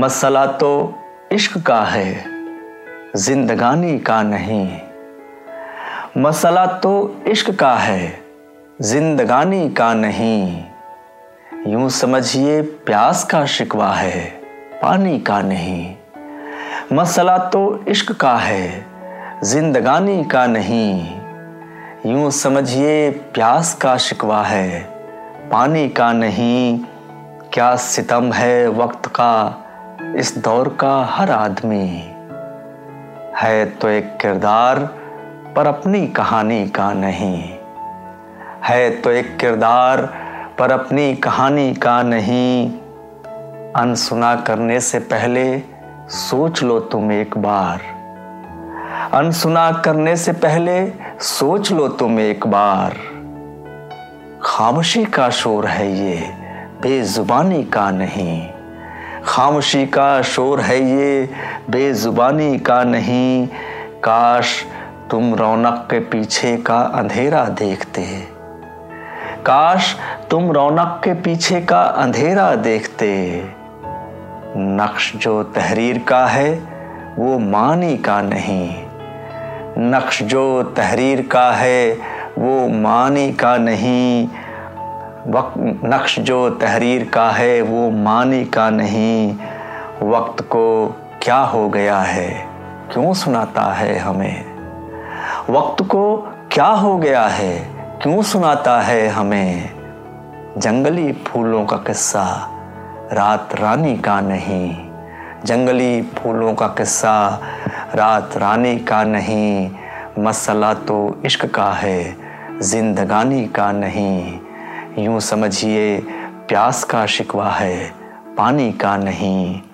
مسئلہ تو عشق کا ہے، زندگانی کا نہیں۔ مسئلہ تو عشق کا ہے، زندگانی کا نہیں۔ یوں سمجھیے پیاس کا شکوہ ہے، پانی کا نہیں۔ مسئلہ تو عشق کا ہے، زندگانی کا نہیں۔ یوں سمجھیے پیاس کا شکوہ ہے، پانی کا نہیں۔ کیا ستم ہے وقت کا؟ اس دور کا ہر آدمی ہے تو ایک کردار پر اپنی کہانی کا نہیں۔ ہے تو ایک کردار پر اپنی کہانی کا نہیں۔ ان سنا کرنے سے پہلے سوچ لو تم ایک بار۔ ان سنا کرنے سے پہلے سوچ لو تم ایک بار۔ خاموشی کا شور ہے یہ، بے زبانی کا نہیں۔ خاموشی کا شور ہے یہ، بے زبانی کا نہیں۔ کاش تم رونق کے پیچھے کا اندھیرا دیکھتے۔ کاش تم رونق کے پیچھے کا اندھیرا دیکھتے۔ نقش جو تحریر کا ہے، وہ معنی کا نہیں۔ نقش جو تحریر کا ہے، وہ معنی کا نہیں۔ وقت نقش جو تحریر کا ہے وہ معنی کا نہیں۔ وقت کو کیا ہو گیا ہے؟ کیوں سناتا ہے ہمیں؟ وقت کو کیا ہو گیا ہے؟ کیوں سناتا ہے ہمیں؟ جنگلی پھولوں کا قصہ رات رانی کا نہیں۔ جنگلی پھولوں کا قصہ رات رانی کا نہیں۔ مسئلہ تو عشق کا ہے، زندگانی کا نہیں۔ یوں سمجھیے پیاس کا شکوہ ہے پانی کا نہیں۔